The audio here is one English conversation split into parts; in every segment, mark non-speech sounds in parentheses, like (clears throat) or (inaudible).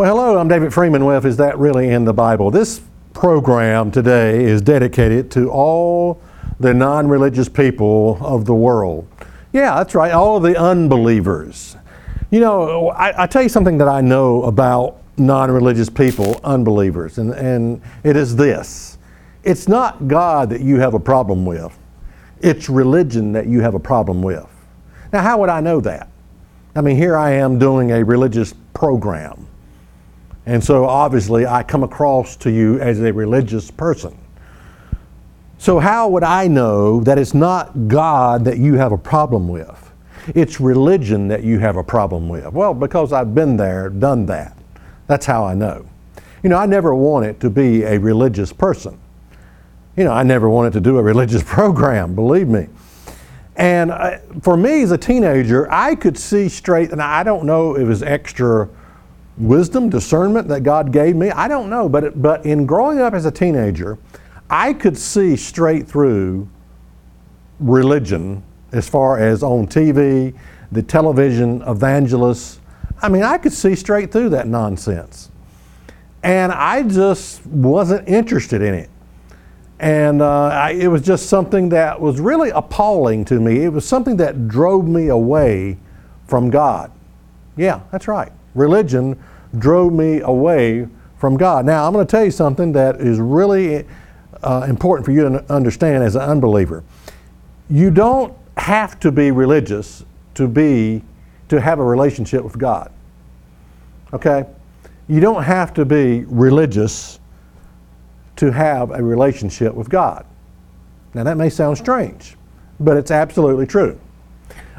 Well, hello, I'm David Freeman with Is That Really in the Bible? This program today is dedicated to all the non religious people of the world. Yeah, that's right, all the unbelievers. You know, I, I tell you something that I know about non religious people, unbelievers, and, and it is this it's not God that you have a problem with, it's religion that you have a problem with. Now, how would I know that? I mean, here I am doing a religious program. And so obviously I come across to you as a religious person. So, how would I know that it's not God that you have a problem with? It's religion that you have a problem with. Well, because I've been there, done that. That's how I know. You know, I never wanted to be a religious person. You know, I never wanted to do a (laughs) religious program, believe me. And uh, for me as a teenager, I could see straight, and I don't know if it was extra wisdom, discernment that God gave me. I don't know, but but in growing up as a teenager, I could see straight through religion as far as on TV, the television evangelists. I mean, I could see straight through that nonsense. And I just wasn't interested in it. And uh, I, it was just something that was really appalling to me. It was something that drove me away from God. Yeah, that's right. Religion drove me away from God. Now, I'm going to tell you something that is really uh, important for you to understand as an unbeliever. You don't have to be religious to be to have a relationship with God. Okay? You don't have to be religious to have a relationship with God. Now that may sound strange, but it's absolutely true.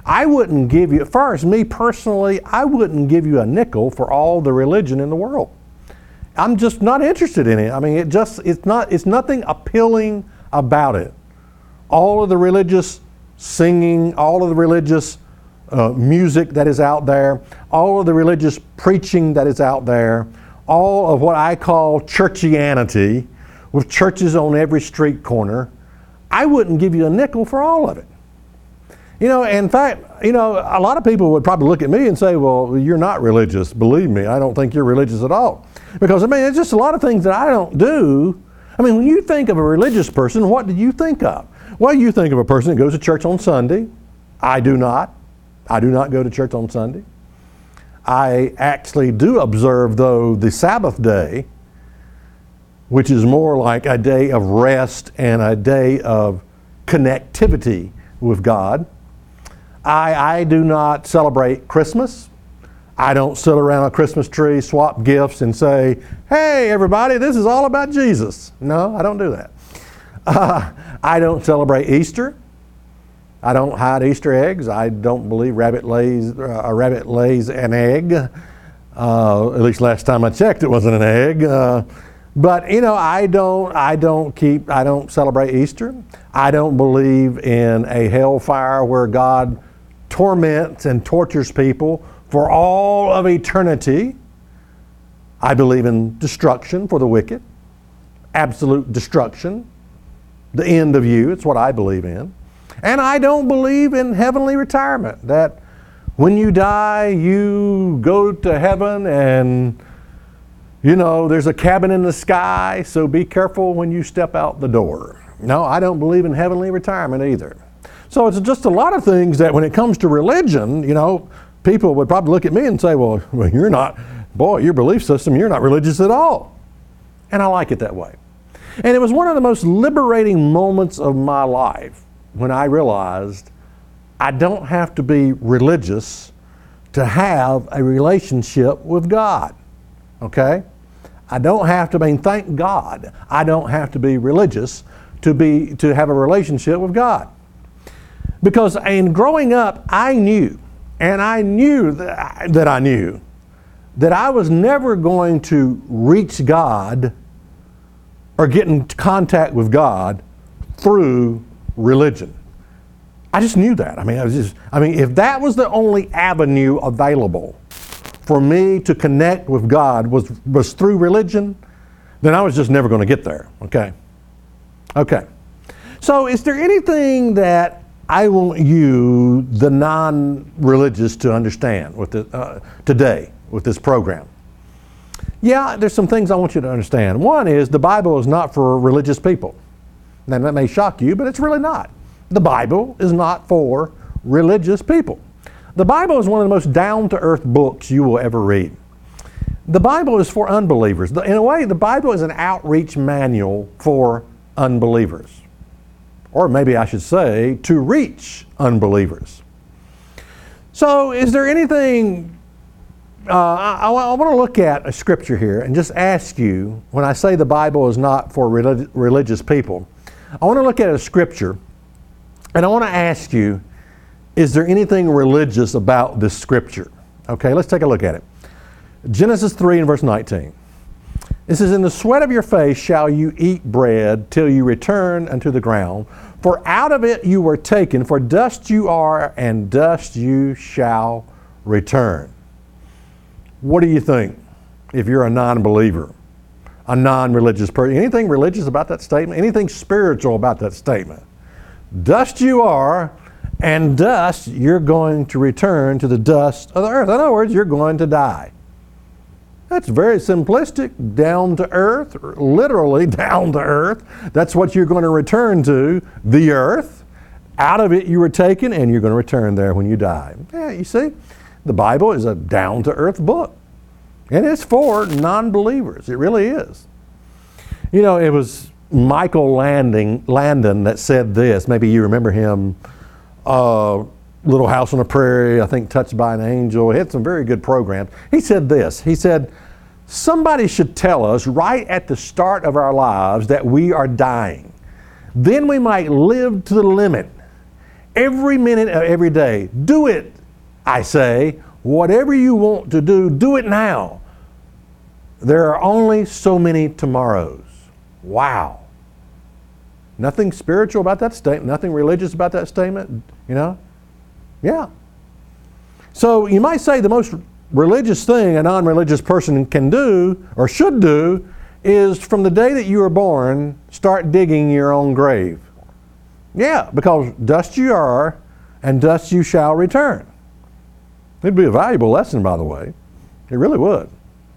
I wouldn't give you, first, me personally, I wouldn't give you a nickel for all the religion in the world. I'm just not interested in it. I mean, it just, it's not, it's nothing appealing about it. All of the religious singing, all of the religious uh, music that is out there, all of the religious preaching that is out there, all of what I call churchianity, with churches on every street corner, I wouldn't give you a nickel for all of it. You know, in fact, you know, a lot of people would probably look at me and say, well, you're not religious. Believe me, I don't think you're religious at all. Because, I mean, it's just a lot of things that I don't do. I mean, when you think of a religious person, what do you think of? Well, you think of a person that goes to church on Sunday. I do not. I do not go to church on Sunday. I actually do observe, though, the Sabbath day, which is more like a day of rest and a day of connectivity with God. I, I do not celebrate Christmas. I don't sit around a Christmas tree, swap gifts, and say, hey, everybody, this is all about Jesus. No, I don't do that. Uh, (laughs) I don't celebrate Easter. I don't hide Easter eggs. I don't believe rabbit lays, uh, a rabbit lays an egg. Uh, at least last time I checked, it wasn't an egg. Uh, but you know, I don't, I don't keep, I don't celebrate Easter. I don't believe in a hellfire where God torments and tortures people for all of eternity. I believe in destruction for the wicked, absolute destruction, the end of you. It's what I believe in. And I don't believe in heavenly retirement, that when you die, you go to heaven and, you know, there's a cabin in the sky, so be careful when you step out the door. No, I don't believe in heavenly retirement either. So it's just a lot of things that when it comes to religion, you know, people would probably look at me and say, well, well, you're not, boy, your belief system, you're not religious at all. And I like it that way. And it was one of the most liberating moments of my life when I realized I don't have to be religious to have a relationship with God. Okay? I don't have to, I mean, thank God, I don't have to be religious to, be, to have a relationship with God. Because in growing up, I knew, and I knew that I, that I knew, that I was never going to reach God or get in contact with God through religion. I just knew that. I mean, I was just, I mean, if that was the only avenue available for me to connect with God was, was through religion, then I was just never going to get there. Okay? Okay. So, is there anything that I want you, the non religious, to understand with the, uh, today with this program? Yeah, there's some things I want you to understand. One is the Bible is not for religious people. Now, that may shock you, but it's really not. The Bible is not for religious people. The Bible is one of the most down to earth books you will ever read. The Bible is for unbelievers. In a way, the Bible is an outreach manual for unbelievers. Or maybe I should say, to reach unbelievers. So, is there anything uh, I, I, want to look at a scripture here and just ask you when I say the Bible is not for relig- religious people, I want to look at a scripture and I want to ask you is there anything religious about this scripture? Okay, let's take a look at it. Genesis 3 and verse 19. It says, In the sweat of your face shall you eat bread till you return unto the ground, for out of it you were taken, for dust you are, and dust you shall return. What do you think if you're a non believer, a non religious person? Anything religious about that statement? Anything spiritual about that statement? Dust you are, and dust you're going to return to the dust of the earth. In other words, you're going to die. That's very simplistic, down to earth, literally (laughs) down to earth. That's what you're going to return to, the earth. Out of it you were taken, and you're going to return there when you die. Yeah, you see? The Bible is a down to earth book, and it's for non believers. It really is. You know, it was Michael Landing, Landon that said this. Maybe you remember him. Uh, Little House on the Prairie, I think Touched by an Angel. He had some very good programs. He said this He said, Somebody should tell us right at the start of our lives that we are dying. Then we might live to the limit every minute of every day. Do it I say, whatever you want to do, do it now. There are only so many tomorrows. Wow. Nothing spiritual about that statement, nothing religious about that statement, you know? Yeah. So you might say the most religious thing a non religious person can do or should do is from the day that you were born, start digging your own grave. Yeah, because dust you are, and dust you shall return. It'd be a valuable lesson, by the way. It really would.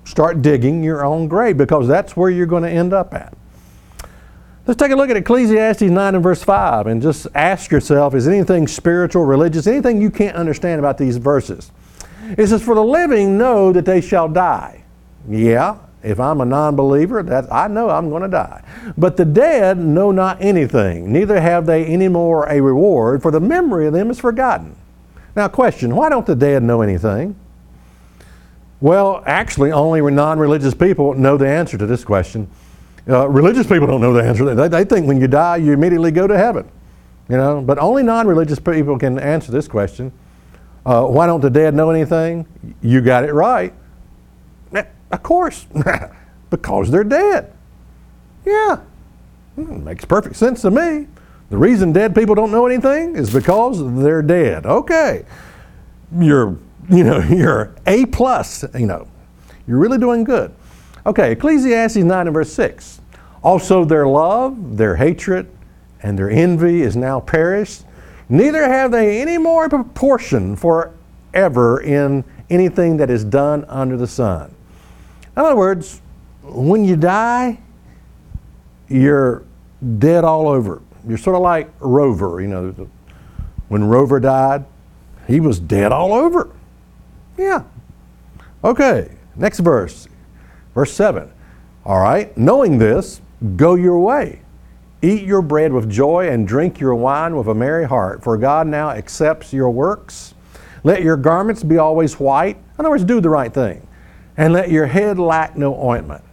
Start digging your own grave because that's where you're going to end up at. Let's take a look at Ecclesiastes 9 and verse 5 and just ask yourself is anything spiritual, religious, anything you can't understand about these verses? It says, For the living know that they shall die. Yeah, if I'm a non believer, I know I'm going to die. But the dead know not anything, neither have they any more a reward, for the memory of them is forgotten. Now, question why don't the dead know anything? Well, actually, only non religious people know the answer to this question. Uh, religious people don't know the answer. They, they think when you die, you immediately go to heaven. You know, but only non religious people can answer this question. Uh, why don't the dead know anything? You got it right. Of course, (laughs) because they're dead. Yeah, hmm, makes perfect sense to me. The reason dead people don't know anything is because they're dead. Okay. You're, you know, (laughs) you're A plus, you know. You're really doing good. Okay, Ecclesiastes 9 and verse 6. Also their love, their hatred, and their envy is now perished. Neither have they any more proportion forever in anything that is done under the sun. In other words, when you die, you're dead all over. You're sort of like Rover, you know, when Rover died, he was dead all over. Yeah. Okay, next verse, verse 7. All right, knowing this, go your way. Eat your bread with joy and drink your wine with a merry heart, for God now accepts your works. Let your garments be always white. In other words, do the right thing. And let your head lack no ointment.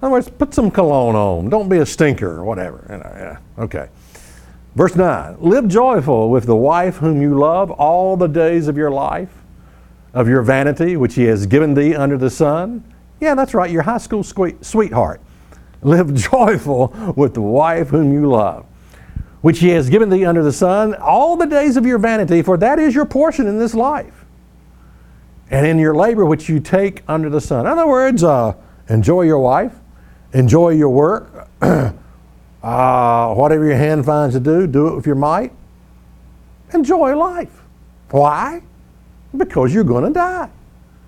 In other words, put some cologne on. Don't be a stinker or whatever. You know, yeah. Okay. Verse 9 Live joyful with the wife whom you love all the days of your life. of your vanity, which he has given thee under the sun. Yeah, that's right, your high school sweetheart. Live (laughs) joyful with the wife whom you love, which he has given thee under the sun, all the days of your vanity, for that is your portion in this life. And in your labor which you take under the sun. In other words, uh, enjoy your wife, enjoy your work, (clears throat) uh, whatever your hand finds to do, do it with your might. Enjoy life. Why? Because you're going to die.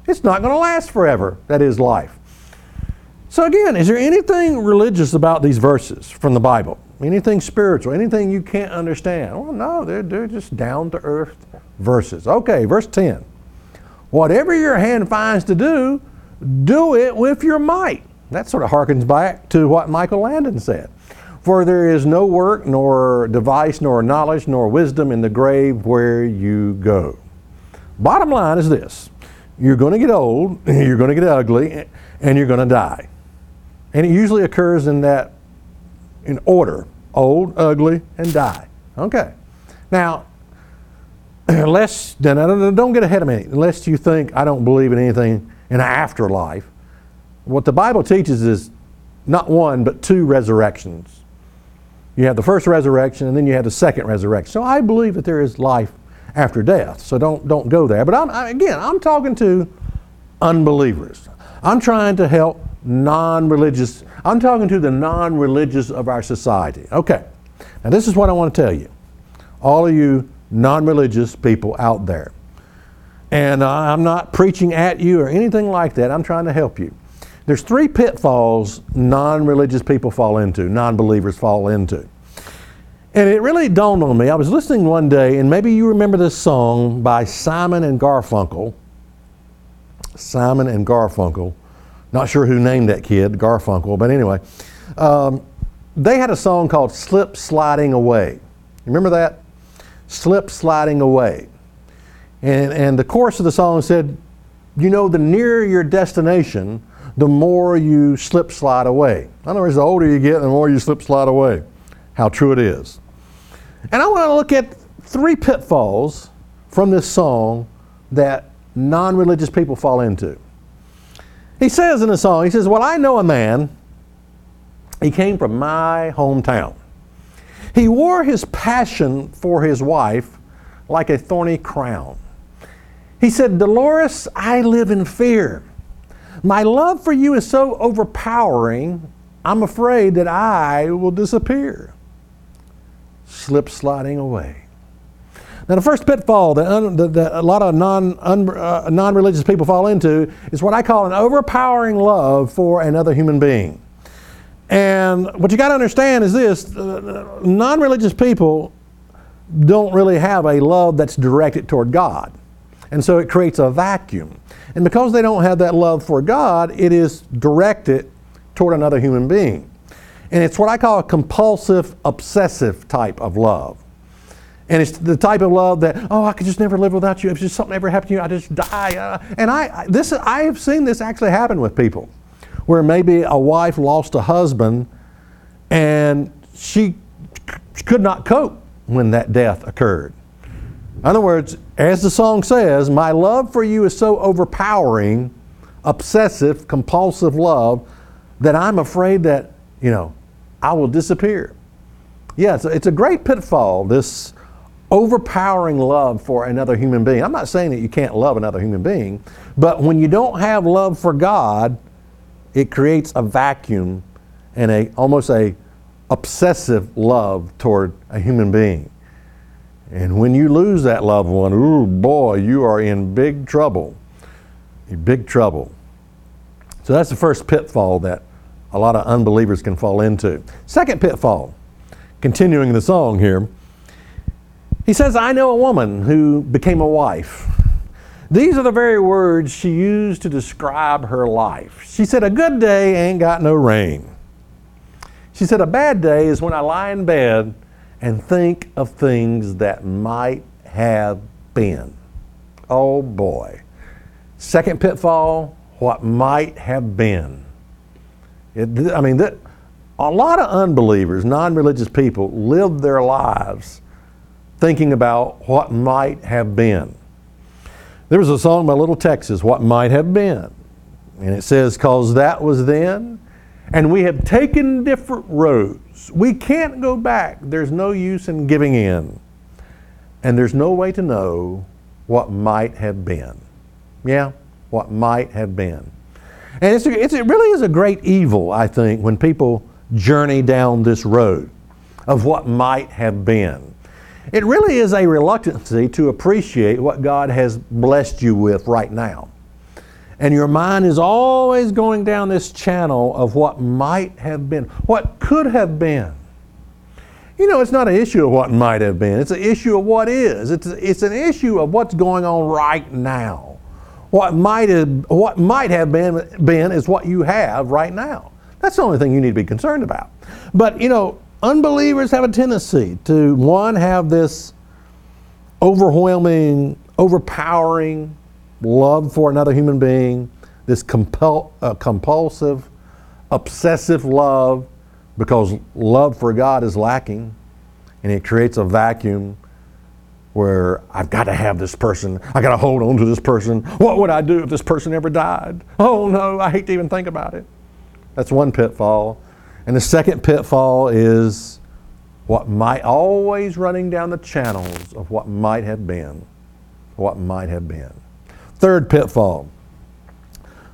It's not going to last forever. That is life. So, again, is there anything religious about these verses from the Bible? Anything spiritual? Anything you can't understand? Well, no, they're, they're just down to earth verses. Okay, verse 10. Whatever your hand finds to do, do it with your might. That sort of harkens back to what Michael Landon said. For there is no work, nor device, nor knowledge, nor wisdom in the grave where you go. Bottom line is this you're going to get old, (clears throat) you're going to get ugly, and you're going to die. And it usually occurs in that in order old, ugly, and die. Okay. Now, (clears throat) unless, don't get ahead of me, unless you think I don't believe in anything in afterlife. What the Bible teaches is not one, but two resurrections. You have the first resurrection, and then you have the second resurrection. So I believe that there is life after death. So don't, don't go there. But I'm, I, again, I'm talking to unbelievers. I'm trying to help non religious, I'm talking to the non religious of our society. Okay, now this is what I want to tell you. All of you non religious people out there. And I'm not preaching at you or anything like that. I'm trying to help you. There's three pitfalls non religious people fall into, non believers fall into. And it really dawned on me. I was listening one day, and maybe you remember this song by Simon and Garfunkel. Simon and Garfunkel. Not sure who named that kid, Garfunkel, but anyway. Um, they had a song called Slip Sliding Away. Remember that? Slip Sliding Away. And, and the chorus of the song said, You know, the nearer your destination, the more you slip slide away. In other words, the older you get, the more you slip slide away. How true it is. And I want to look at three pitfalls from this song that non religious people fall into. He says in the song, he says, Well, I know a man, he came from my hometown. He wore his passion for his wife like a thorny crown. He said, Dolores, I live in fear. My love for you is so overpowering, I'm afraid that I will disappear slip sliding away. Now, the first pitfall that, un, that, that a lot of non, un, uh, non-religious people fall into is what I call an overpowering love for another human being. And what you got to understand is this uh, non religious people don't really have a love that's directed toward God. And so it creates a vacuum. And because they don't have that love for God, it is directed toward another human being. And it's what I call a compulsive, obsessive type of love. And it's the type of love that, oh, I could just never live without you. If just something ever happened to you, I just die. Uh, and I, this, I have seen this actually happen with people, where maybe a wife lost a husband, and she could not cope when that death occurred. In other words, as the song says, my love for you is so overpowering, obsessive, compulsive love that I'm afraid that, you know, I will disappear. Yeah, it's a, it's a great pitfall, this overpowering love for another human being. I'm not saying that you can't love another human being, but when you don't have love for God, it creates a vacuum and a almost a obsessive love toward a human being. And when you lose that loved one, ooh boy, you are in big trouble. In big trouble. So that's the first pitfall that a lot of unbelievers can fall into. Second pitfall, continuing the song here, he says, I know a woman who became a wife. These are the very words she used to describe her life. She said, A good day ain't got no rain. She said, A bad day is when I lie in bed and think of things that might have been. Oh boy. Second pitfall, what might have been. I mean, that, a lot of unbelievers, non religious people, live their lives thinking about what might have been. There was a song by Little Texas, What Might Have Been. And it says, Cause that was then, and we have taken different roads. We can't go back. There's no use in giving in. And there's no way to know what might have been. Yeah, what might have been. And it's, it's, it really is a great evil, I think, when people journey down this road of what might have been. It really is a reluctancy to appreciate what God has blessed you with right now. And your mind is always going down this channel of what might have been, what could have been. You know, it's not an issue of what might have been, it's an issue of what is. It's, it's an issue of what's going on right now. What might have, what might have been, been is what you have right now. That's the only thing you need to be concerned about. But, you know, unbelievers have a tendency to, one, have this overwhelming, overpowering love for another human being, this compul- uh, compulsive, obsessive love, because love for God is lacking, and it creates a vacuum where I've got to have this person. I got to hold on to this person. What would I do if this person ever died? Oh no, I hate to even think about it. That's one pitfall. And the second pitfall is what might always running down the channels of what might have been. What might have been. Third pitfall.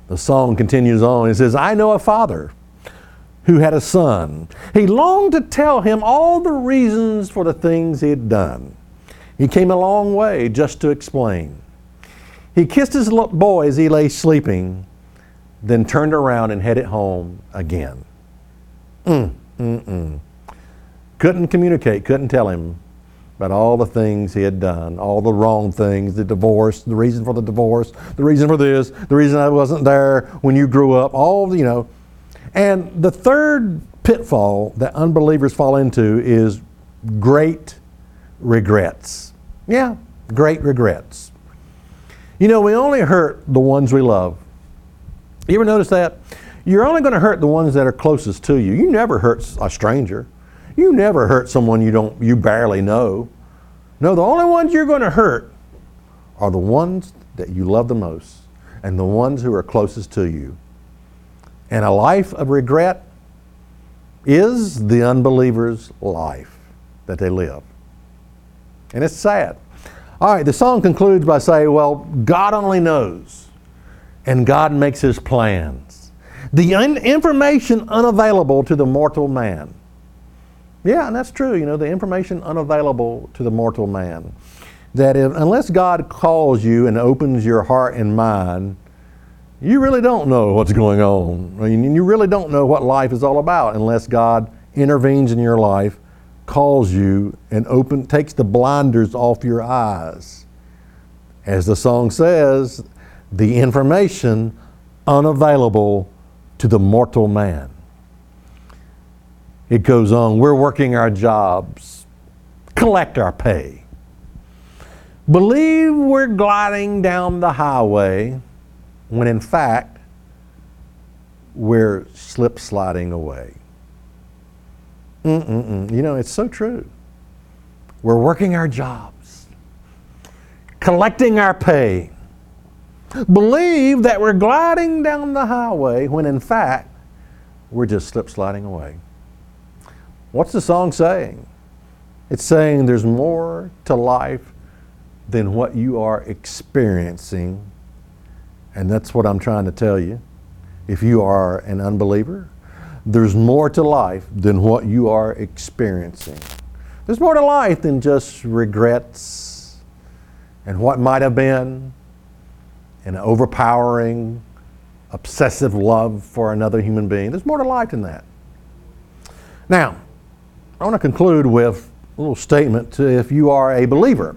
The song continues on. It says, I know a father who had a son. He longed to tell him all the reasons for the things he had done. He came a long way just to explain. He kissed his boy as he lay sleeping then turned around and headed home again. Mm, mm, mm. Couldn't communicate, couldn't tell him about all the things he had done, all the wrong things, the divorce, the reason for the divorce, the reason for this, the reason I wasn't there when you grew up, all, you know. And the third pitfall that unbelievers fall into is great regrets. Yeah, great regrets. You know, we only hurt the ones we love. You ever notice that? You're only going to hurt the ones that are closest to you. You never hurt a stranger. You never hurt someone you don't you barely know. No, the only ones you're going to hurt are the ones that you love the most and the ones who are closest to you. And a life of regret is the unbeliever's life that they live. And it's sad. All right, the song concludes by saying, well, God only knows and God makes his plans. The un- information unavailable to the mortal man. Yeah, and that's true. You know, the information unavailable to the mortal man. That if, unless God calls you and opens your heart and mind, you really don't know what's going on. I mean, you really don't know what life is all about unless God intervenes in your life, calls you, and open, takes the blinders off your eyes. As the song says, the information unavailable to the mortal man. It goes on, we're working our jobs, collect our pay. Believe we're gliding down the highway when in fact we're slip sliding away. Mm-mm-mm. You know, it's so true. We're working our jobs, collecting our pay, believe that we're gliding down the highway when in fact we're just slip sliding away. What's the song saying? It's saying there's more to life than what you are experiencing. And that's what I'm trying to tell you. If you are an unbeliever, there's more to life than what you are experiencing. There's more to life than just regrets and what might have been and an overpowering, obsessive love for another human being. There's more to life than that. Now, I want to conclude with a little statement to if you are a believer.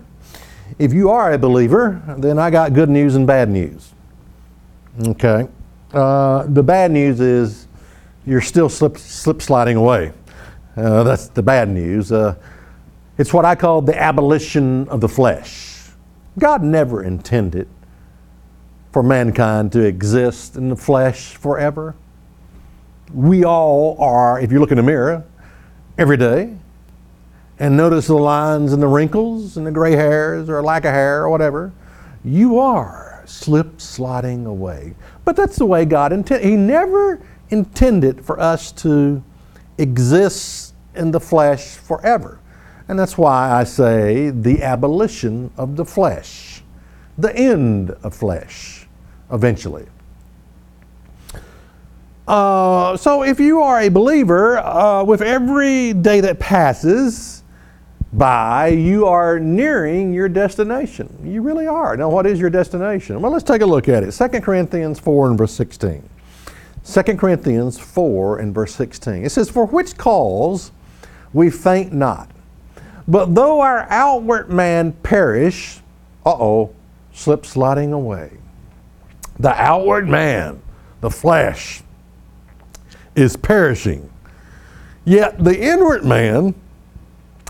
If you are a believer, then I got good news and bad news. Okay. Uh, the bad news is you're still slip, slip sliding away. Uh, that's the bad news. Uh, it's what I call the abolition of the flesh. God never intended for mankind to exist in the flesh forever. We all are, if you look in the mirror every day and notice the lines and the wrinkles and the gray hairs or lack of hair or whatever, you are slip sliding away. But that's the way God intended. He never intended for us to exist in the flesh forever. And that's why I say the abolition of the flesh, the end of flesh, eventually. Uh, so if you are a believer, uh, with every day that passes by, you are nearing your destination. You really are. Now, what is your destination? Well, let's take a look at it. 2 Corinthians 4 and verse 16. 2 Corinthians 4 and verse 16. It says, For which cause we faint not. But though our outward man perish, uh oh, slip sliding away. The outward man, the flesh, is perishing. Yet the inward man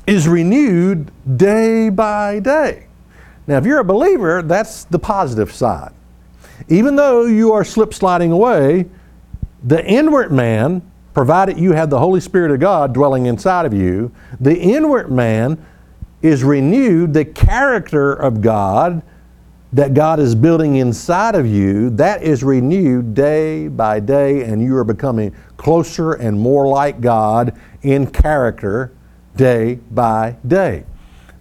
is renewed day by day. Now, if you're a believer, that's the positive side. Even though you are slip sliding away, the inward man, provided you have the Holy Spirit of God dwelling inside of you, the inward man is renewed. The character of God that God is building inside of you, that is renewed day by day, and you are becoming closer and more like God in character day by day.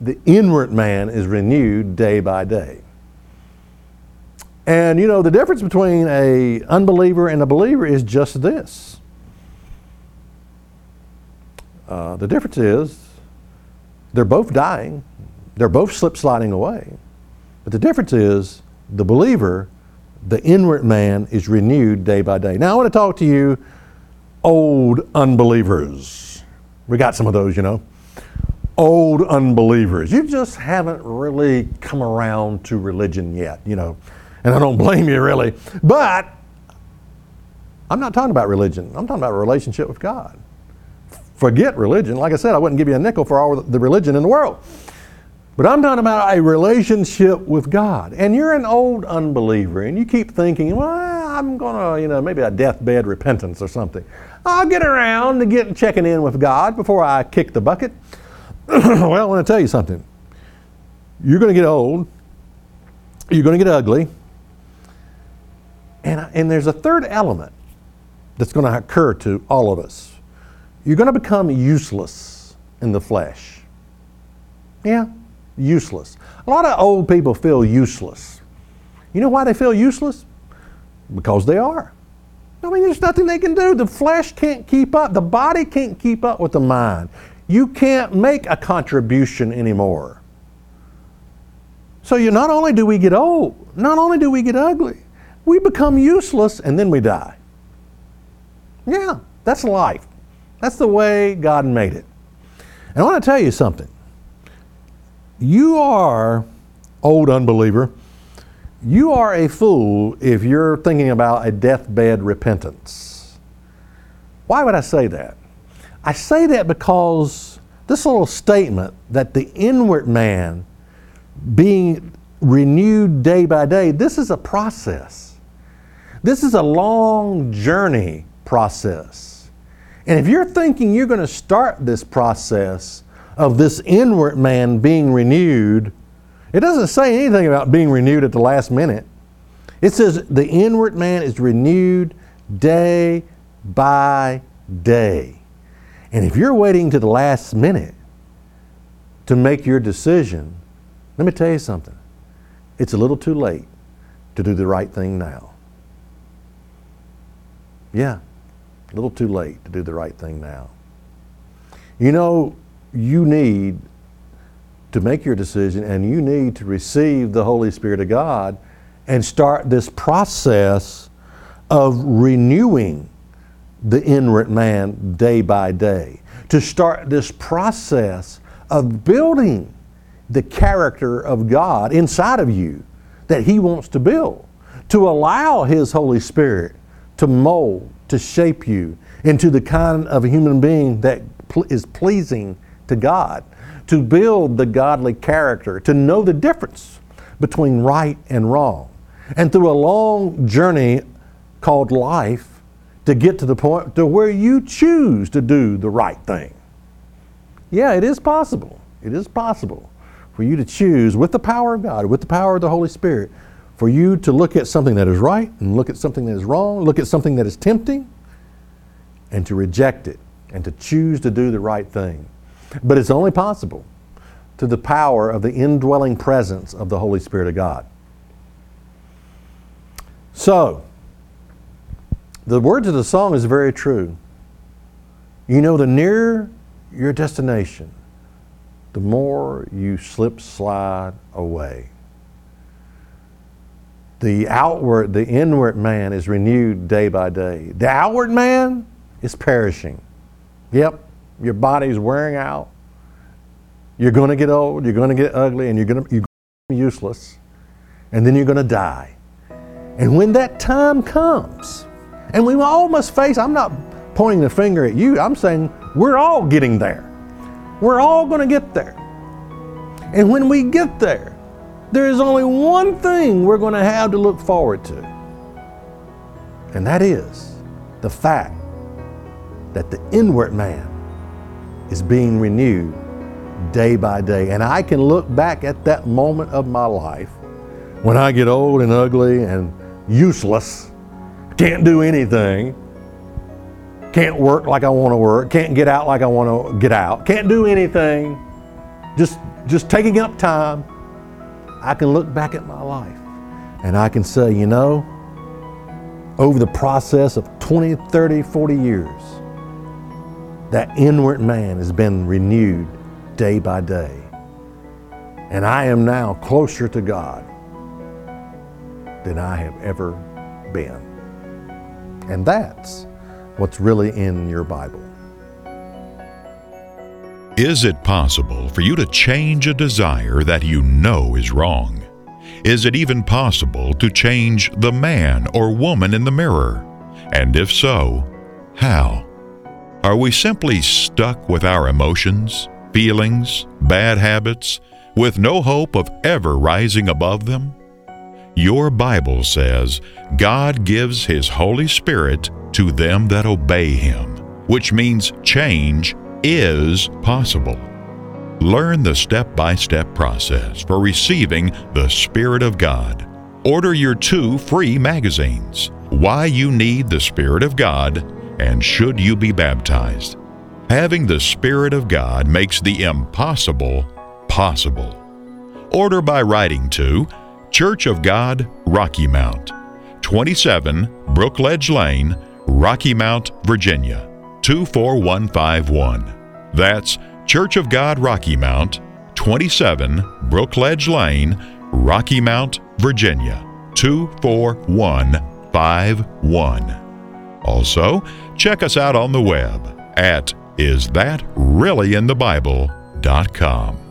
The inward man is renewed day by day. And you know, the difference between a unbeliever and a believer is just this. Uh, the difference is they're both dying, they're both slip sliding away. But the difference is the believer, the inward man, is renewed day by day. Now, I want to talk to you, old unbelievers. We got some of those, you know. Old unbelievers. You just haven't really come around to religion yet, you know. And I don't blame you, really. But I'm not talking about religion, I'm talking about a relationship with God. Forget religion. Like I said, I wouldn't give you a nickel for all the religion in the world. But I'm talking about a relationship with God. And you're an old unbeliever and you keep thinking, well, I'm going to, you know, maybe a deathbed repentance or something. I'll get around to get checking in with God before I kick the bucket. (clears throat) well, I want to tell you something. You're going to get old. You're going to get ugly. And, and there's a third element that's going to occur to all of us. You're going to become useless in the flesh. Yeah, useless. A lot of old people feel useless. You know why they feel useless? Because they are. I mean, there's nothing they can do. The flesh can't keep up, the body can't keep up with the mind. You can't make a contribution anymore. So you not only do we get old, not only do we get ugly, we become useless and then we die. Yeah, that's life. That's the way God made it. And I want to tell you something you are, old unbeliever, you are a fool if you're thinking about a deathbed repentance. Why would I say that? I say that because this little statement that the inward man being renewed day by day, this is a process. This is a long journey process. And if you're thinking you're going to start this process of this inward man being renewed, it doesn't say anything about being renewed at the last minute. It says the inward man is renewed day by day. And if you're waiting to the last minute to make your decision, let me tell you something. It's a little too late to do the right thing now. Yeah, a little too late to do the right thing now. You know, you need to make your decision and you need to receive the Holy Spirit of God and start this process of renewing the inward man day by day. To start this process of building the character of God inside of you that He wants to build. To allow His Holy Spirit to mold, to shape you into the kind of a human being that is pleasing to God, to build the godly character, to know the difference between right and wrong. And through a long journey called life, to get to the point to where you choose to do the right thing. Yeah, it is possible. It is possible for you to choose with the power of God, with the power of the Holy Spirit, for you to look at something that is right and look at something that is wrong, look at something that is tempting, and to reject it and to choose to do the right thing. But it's only possible to the power of the indwelling presence of the Holy Spirit of God. So, the words of the song is very true. You know, the nearer your destination, the more you slip slide away. The outward, the inward man is renewed day by day. The outward man is perishing. Yep, your body's wearing out. You're going to get old, you're going to get ugly, and you're going to, you're going to be useless. And then you're going to die. And when that time comes, and we all must face, I'm not pointing the finger at you, I'm saying we're all getting there. We're all going to get there. And when we get there, there is only one thing we're going to have to look forward to. And that is the fact that the inward man is being renewed day by day. And I can look back at that moment of my life when I get old and ugly and useless, can't do anything, can't work like I want to work, can't get out like I want to get out, can't do anything, just, just taking up time. I can look back at my life and I can say, you know, over the process of 20, 30, 40 years, that inward man has been renewed day by day. And I am now closer to God than I have ever been. And that's what's really in your Bible. Is it possible for you to change a desire that you know is wrong? Is it even possible to change the man or woman in the mirror? And if so, how? Are we simply stuck with our emotions, feelings, bad habits, with no hope of ever rising above them? Your Bible says God gives His Holy Spirit to them that obey Him, which means change is possible. Learn the step by step process for receiving the Spirit of God. Order your two free magazines Why You Need the Spirit of God and Should You Be Baptized? Having the Spirit of God makes the impossible possible. Order by writing to Church of God, Rocky Mount, 27 Brookledge Lane, Rocky Mount, Virginia, 24151. That's Church of God, Rocky Mount, 27 Brookledge Lane, Rocky Mount, Virginia, 24151. Also, check us out on the web at isthatreallyinthebible.com.